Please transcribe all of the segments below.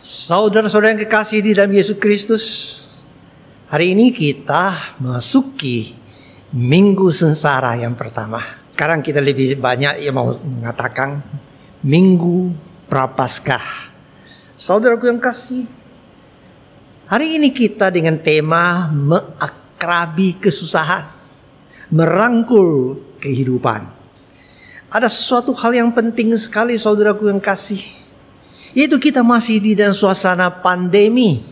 Saudara-saudara yang kekasih di dalam Yesus Kristus, hari ini kita masuki minggu sengsara yang pertama. Sekarang kita lebih banyak yang mau mengatakan minggu prapaskah. Saudaraku yang kasih, hari ini kita dengan tema mengakrabi kesusahan, merangkul kehidupan. Ada sesuatu hal yang penting sekali saudaraku yang kasih itu kita masih di dalam suasana pandemi.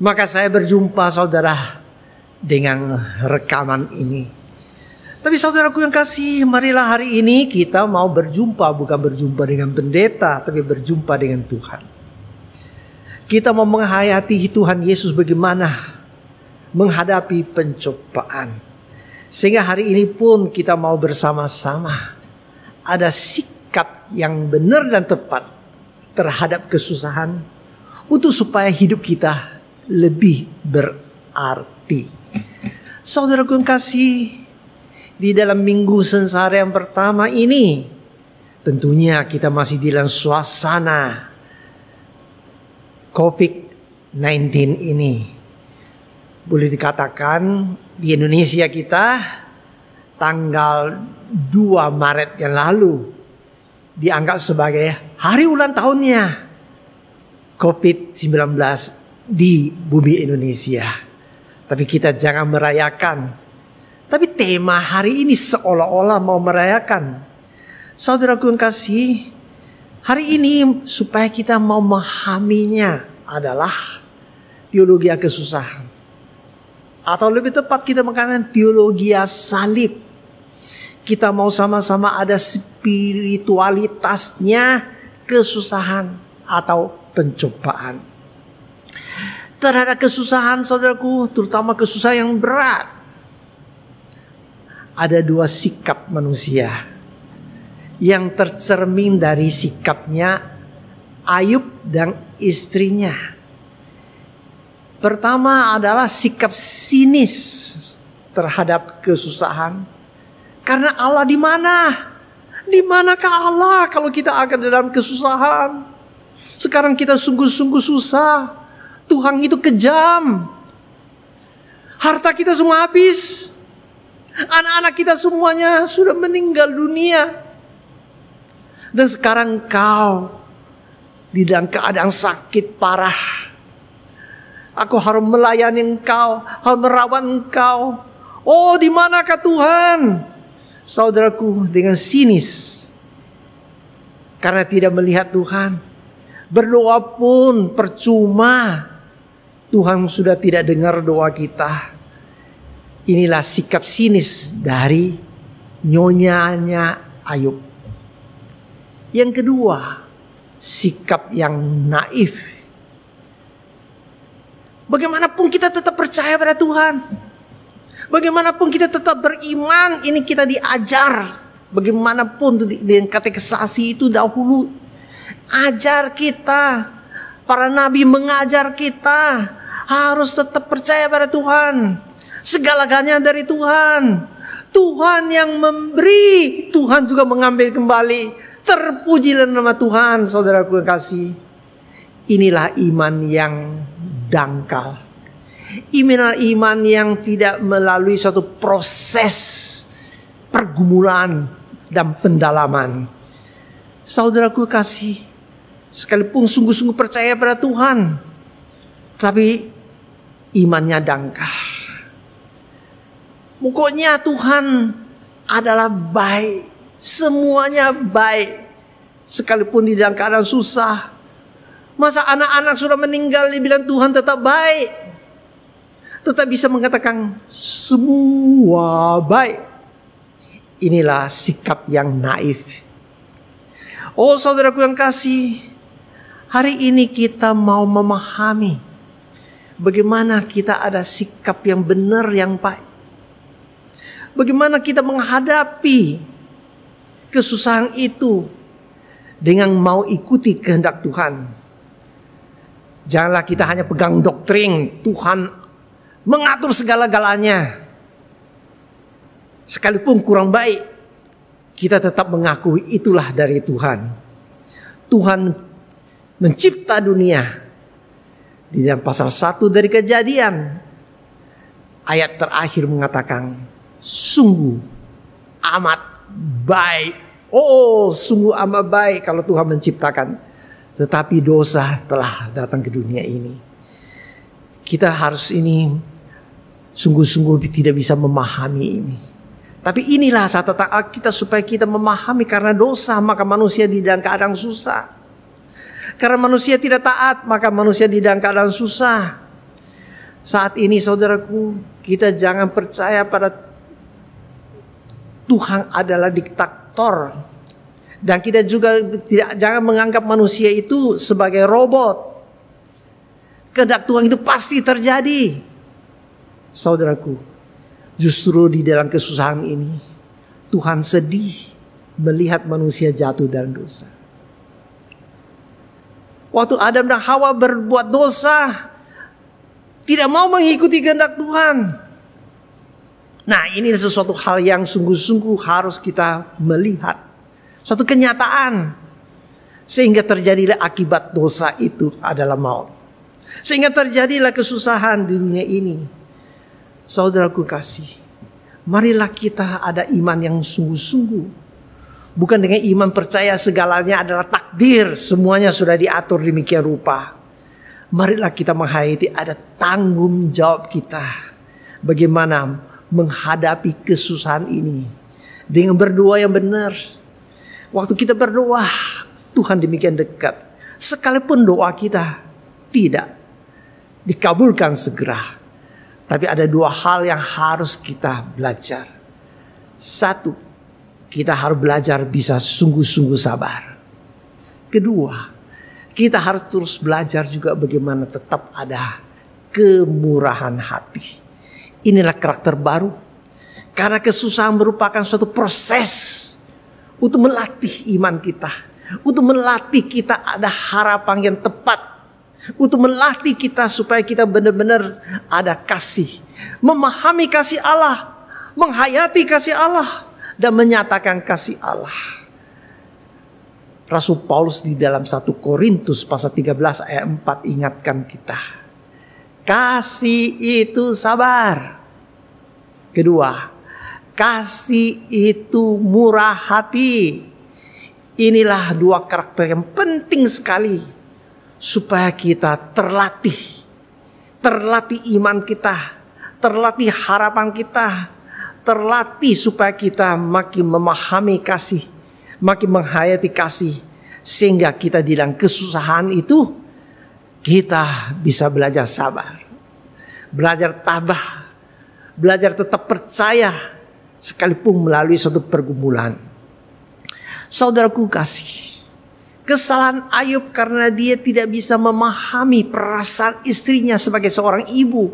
Maka saya berjumpa saudara dengan rekaman ini. Tapi saudaraku yang kasih, marilah hari ini kita mau berjumpa bukan berjumpa dengan pendeta, tapi berjumpa dengan Tuhan. Kita mau menghayati Tuhan Yesus bagaimana menghadapi pencobaan. Sehingga hari ini pun kita mau bersama-sama ada sikap yang benar dan tepat terhadap kesusahan untuk supaya hidup kita lebih berarti. Saudaraku yang kasih, di dalam minggu sengsara yang pertama ini, tentunya kita masih di dalam suasana COVID-19 ini. Boleh dikatakan di Indonesia kita tanggal 2 Maret yang lalu dianggap sebagai hari ulang tahunnya COVID-19 di bumi Indonesia. Tapi kita jangan merayakan. Tapi tema hari ini seolah-olah mau merayakan. Saudaraku yang kasih, hari ini supaya kita mau memahaminya adalah teologi kesusahan. Atau lebih tepat kita mengatakan teologi salib kita mau sama-sama ada spiritualitasnya kesusahan atau pencobaan. Terhadap kesusahan saudaraku, terutama kesusahan yang berat. Ada dua sikap manusia yang tercermin dari sikapnya Ayub dan istrinya. Pertama adalah sikap sinis terhadap kesusahan karena Allah di mana? Di manakah Allah kalau kita akan dalam kesusahan? Sekarang kita sungguh-sungguh susah. Tuhan itu kejam. Harta kita semua habis. Anak-anak kita semuanya sudah meninggal dunia. Dan sekarang kau di dalam keadaan sakit parah. Aku harus melayani engkau, harus merawat engkau. Oh, di manakah Tuhan? Saudaraku dengan sinis karena tidak melihat Tuhan. Berdoa pun percuma. Tuhan sudah tidak dengar doa kita. Inilah sikap sinis dari nyonyanya Ayub. Yang kedua, sikap yang naif. Bagaimanapun kita tetap percaya pada Tuhan. Bagaimanapun kita tetap beriman, ini kita diajar. Bagaimanapun dengan katekisasi itu dahulu. Ajar kita. Para nabi mengajar kita. Harus tetap percaya pada Tuhan. Segala-galanya dari Tuhan. Tuhan yang memberi. Tuhan juga mengambil kembali. Terpujilah nama Tuhan saudaraku yang kasih. Inilah iman yang dangkal. Iman iman yang tidak melalui suatu proses pergumulan dan pendalaman. Saudaraku kasih, sekalipun sungguh-sungguh percaya pada Tuhan, tapi imannya dangkal. Pokoknya Tuhan adalah baik, semuanya baik. Sekalipun di dalam keadaan susah, masa anak-anak sudah meninggal dibilang Tuhan tetap baik tetap bisa mengatakan semua baik. Inilah sikap yang naif. Oh saudaraku yang kasih, hari ini kita mau memahami bagaimana kita ada sikap yang benar yang baik. Bagaimana kita menghadapi kesusahan itu dengan mau ikuti kehendak Tuhan. Janganlah kita hanya pegang doktrin Tuhan mengatur segala-galanya. Sekalipun kurang baik, kita tetap mengakui itulah dari Tuhan. Tuhan mencipta dunia. Di dalam pasal 1 dari kejadian. Ayat terakhir mengatakan. Sungguh amat baik. Oh sungguh amat baik kalau Tuhan menciptakan. Tetapi dosa telah datang ke dunia ini. Kita harus ini sungguh-sungguh tidak bisa memahami ini. Tapi inilah catatan kita supaya kita memahami karena dosa maka manusia di dalam keadaan susah. Karena manusia tidak taat maka manusia di dalam keadaan susah. Saat ini saudaraku kita jangan percaya pada Tuhan adalah diktator. Dan kita juga tidak jangan menganggap manusia itu sebagai robot. Kehendak Tuhan itu pasti terjadi. Saudaraku, Justru di dalam kesusahan ini Tuhan sedih melihat manusia jatuh dalam dosa. Waktu Adam dan Hawa berbuat dosa, tidak mau mengikuti kehendak Tuhan. Nah, ini sesuatu hal yang sungguh-sungguh harus kita melihat. Suatu kenyataan. Sehingga terjadilah akibat dosa itu adalah maut. Sehingga terjadilah kesusahan di dunia ini. Saudaraku kasih, marilah kita ada iman yang sungguh-sungguh. Bukan dengan iman percaya segalanya adalah takdir, semuanya sudah diatur demikian rupa. Marilah kita menghayati ada tanggung jawab kita. Bagaimana menghadapi kesusahan ini. Dengan berdoa yang benar. Waktu kita berdoa, Tuhan demikian dekat. Sekalipun doa kita tidak dikabulkan segera tapi ada dua hal yang harus kita belajar. Satu, kita harus belajar bisa sungguh-sungguh sabar. Kedua, kita harus terus belajar juga bagaimana tetap ada kemurahan hati. Inilah karakter baru. Karena kesusahan merupakan suatu proses untuk melatih iman kita. Untuk melatih kita ada harapan yang tepat untuk melatih kita supaya kita benar-benar ada kasih, memahami kasih Allah, menghayati kasih Allah dan menyatakan kasih Allah. Rasul Paulus di dalam 1 Korintus pasal 13 ayat 4 ingatkan kita. Kasih itu sabar. Kedua, kasih itu murah hati. Inilah dua karakter yang penting sekali supaya kita terlatih, terlatih iman kita, terlatih harapan kita, terlatih supaya kita makin memahami kasih, makin menghayati kasih, sehingga kita di dalam kesusahan itu kita bisa belajar sabar, belajar tabah, belajar tetap percaya. Sekalipun melalui suatu pergumulan. Saudaraku kasih, Kesalahan Ayub karena dia tidak bisa memahami perasaan istrinya sebagai seorang ibu.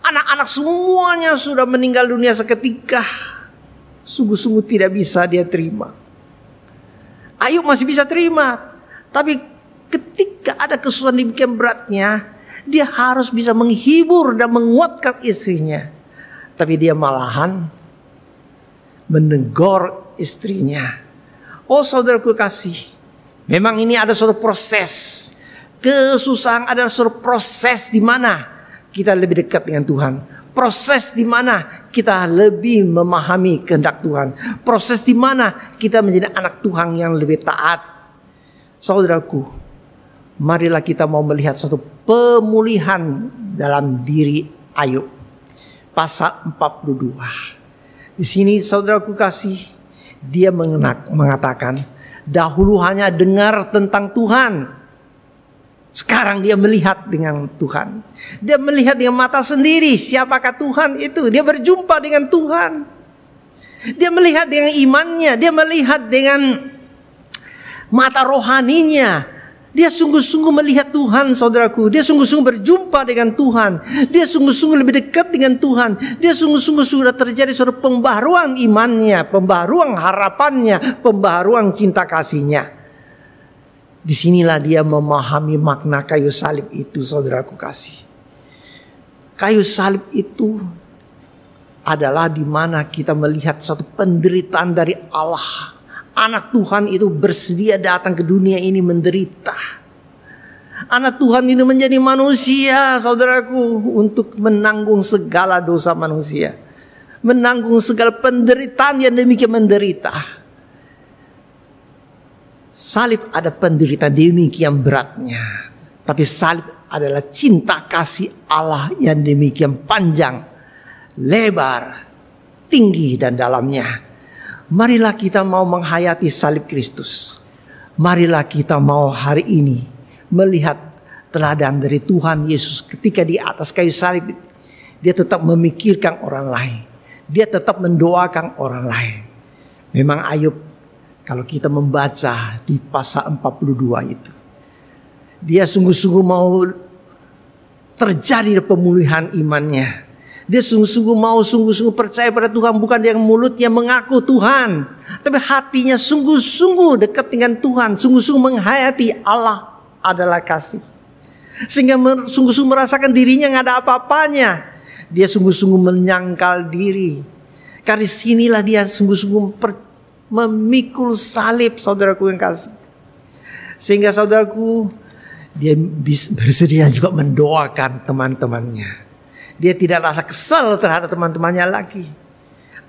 Anak-anak semuanya sudah meninggal dunia seketika. Sungguh-sungguh tidak bisa dia terima. Ayub masih bisa terima. Tapi ketika ada kesusahan demikian beratnya. Dia harus bisa menghibur dan menguatkan istrinya. Tapi dia malahan menegur istrinya Oh saudaraku kasih, memang ini ada suatu proses. Kesusahan adalah suatu proses di mana kita lebih dekat dengan Tuhan. Proses di mana kita lebih memahami kehendak Tuhan. Proses di mana kita menjadi anak Tuhan yang lebih taat. Saudaraku, marilah kita mau melihat suatu pemulihan dalam diri Ayub. Pasal 42. Di sini saudaraku kasih, dia mengatakan, dahulu hanya dengar tentang Tuhan. Sekarang dia melihat dengan Tuhan. Dia melihat dengan mata sendiri siapakah Tuhan itu. Dia berjumpa dengan Tuhan. Dia melihat dengan imannya, dia melihat dengan mata rohaninya, dia sungguh-sungguh melihat Tuhan saudaraku. Dia sungguh-sungguh berjumpa dengan Tuhan. Dia sungguh-sungguh lebih dekat dengan Tuhan. Dia sungguh-sungguh sudah terjadi suatu pembaruan imannya. Pembaruan harapannya. Pembaruan cinta kasihnya. Di sinilah dia memahami makna kayu salib itu saudaraku kasih. Kayu salib itu adalah di mana kita melihat satu penderitaan dari Allah anak Tuhan itu bersedia datang ke dunia ini menderita. Anak Tuhan itu menjadi manusia, saudaraku, untuk menanggung segala dosa manusia. Menanggung segala penderitaan yang demikian menderita. Salib ada penderitaan demikian beratnya. Tapi salib adalah cinta kasih Allah yang demikian panjang, lebar, tinggi dan dalamnya. Marilah kita mau menghayati salib Kristus. Marilah kita mau hari ini melihat teladan dari Tuhan Yesus ketika di atas kayu salib dia tetap memikirkan orang lain. Dia tetap mendoakan orang lain. Memang Ayub kalau kita membaca di pasal 42 itu. Dia sungguh-sungguh mau terjadi pemulihan imannya. Dia sungguh-sungguh mau sungguh-sungguh percaya pada Tuhan bukan yang mulutnya mengaku Tuhan. Tapi hatinya sungguh-sungguh dekat dengan Tuhan. Sungguh-sungguh menghayati Allah adalah kasih. Sehingga sungguh-sungguh merasakan dirinya nggak ada apa-apanya. Dia sungguh-sungguh menyangkal diri. Karena sinilah dia sungguh-sungguh memikul salib saudaraku yang kasih. Sehingga saudaraku dia bersedia juga mendoakan teman-temannya. Dia tidak rasa kesal terhadap teman-temannya lagi.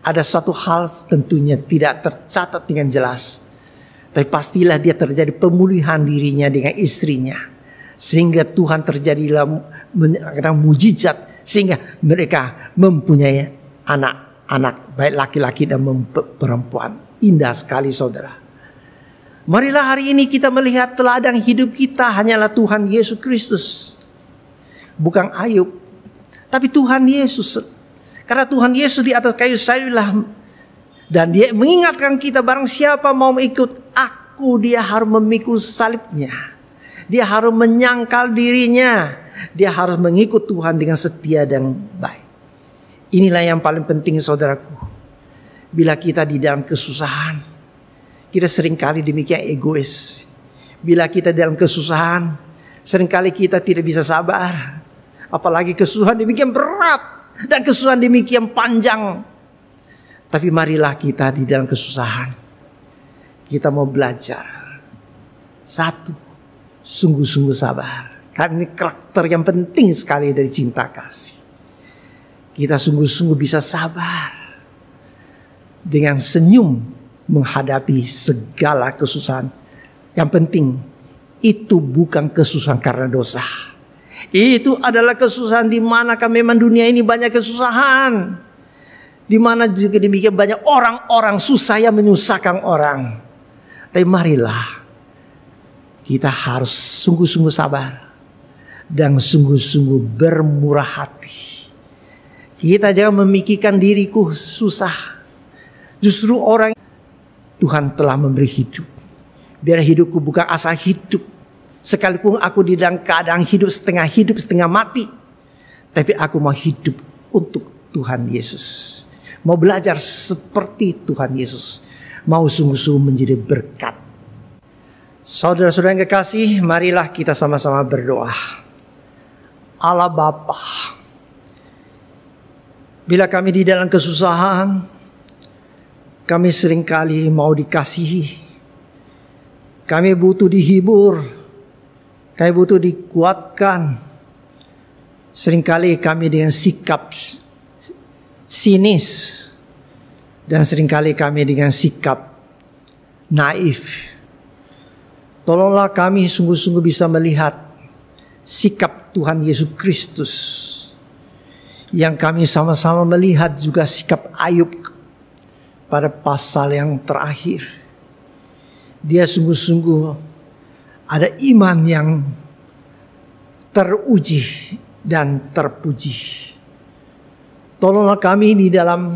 Ada satu hal tentunya tidak tercatat dengan jelas. Tapi pastilah dia terjadi pemulihan dirinya dengan istrinya. Sehingga Tuhan terjadilah mujizat. Sehingga mereka mempunyai anak-anak baik laki-laki dan perempuan. Indah sekali saudara. Marilah hari ini kita melihat teladan hidup kita hanyalah Tuhan Yesus Kristus. Bukan Ayub. Tapi Tuhan Yesus. Karena Tuhan Yesus di atas kayu saliblah dan dia mengingatkan kita barang siapa mau ikut aku dia harus memikul salibnya. Dia harus menyangkal dirinya. Dia harus mengikut Tuhan dengan setia dan baik. Inilah yang paling penting saudaraku. Bila kita di dalam kesusahan. Kita sering kali demikian egois. Bila kita dalam kesusahan. Seringkali kita tidak bisa sabar. Apalagi kesusahan demikian berat. Dan kesusahan demikian panjang tapi marilah kita di dalam kesusahan. Kita mau belajar. Satu, sungguh-sungguh sabar. Karena ini karakter yang penting sekali dari cinta kasih. Kita sungguh-sungguh bisa sabar. Dengan senyum menghadapi segala kesusahan. Yang penting itu bukan kesusahan karena dosa. Itu adalah kesusahan di mana memang dunia ini banyak kesusahan. Di mana juga demikian banyak orang-orang susah yang menyusahkan orang. Tapi marilah kita harus sungguh-sungguh sabar dan sungguh-sungguh bermurah hati. Kita jangan memikirkan diriku susah. Justru orang Tuhan telah memberi hidup. Biar hidupku bukan asal hidup. Sekalipun aku di dalam keadaan hidup setengah hidup, setengah mati. Tapi aku mau hidup untuk Tuhan Yesus. Mau belajar seperti Tuhan Yesus. Mau sungguh-sungguh menjadi berkat. Saudara-saudara yang kekasih, marilah kita sama-sama berdoa. Allah Bapa, bila kami di dalam kesusahan, kami sering kali mau dikasihi. Kami butuh dihibur. Kami butuh dikuatkan. Seringkali kami dengan sikap sinis dan sering kali kami dengan sikap naif. Tolonglah kami sungguh-sungguh bisa melihat sikap Tuhan Yesus Kristus yang kami sama-sama melihat juga sikap Ayub pada pasal yang terakhir. Dia sungguh-sungguh ada iman yang teruji dan terpuji. Tolonglah kami di dalam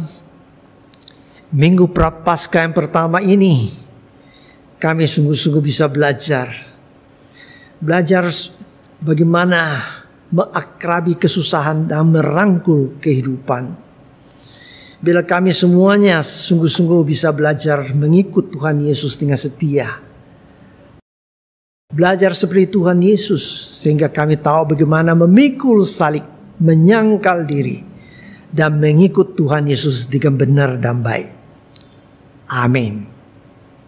minggu prapaskah yang pertama ini. Kami sungguh-sungguh bisa belajar. Belajar bagaimana mengakrabi kesusahan dan merangkul kehidupan. Bila kami semuanya sungguh-sungguh bisa belajar mengikut Tuhan Yesus dengan setia. Belajar seperti Tuhan Yesus sehingga kami tahu bagaimana memikul salib, menyangkal diri dan mengikut Tuhan Yesus dengan benar dan baik. Amin.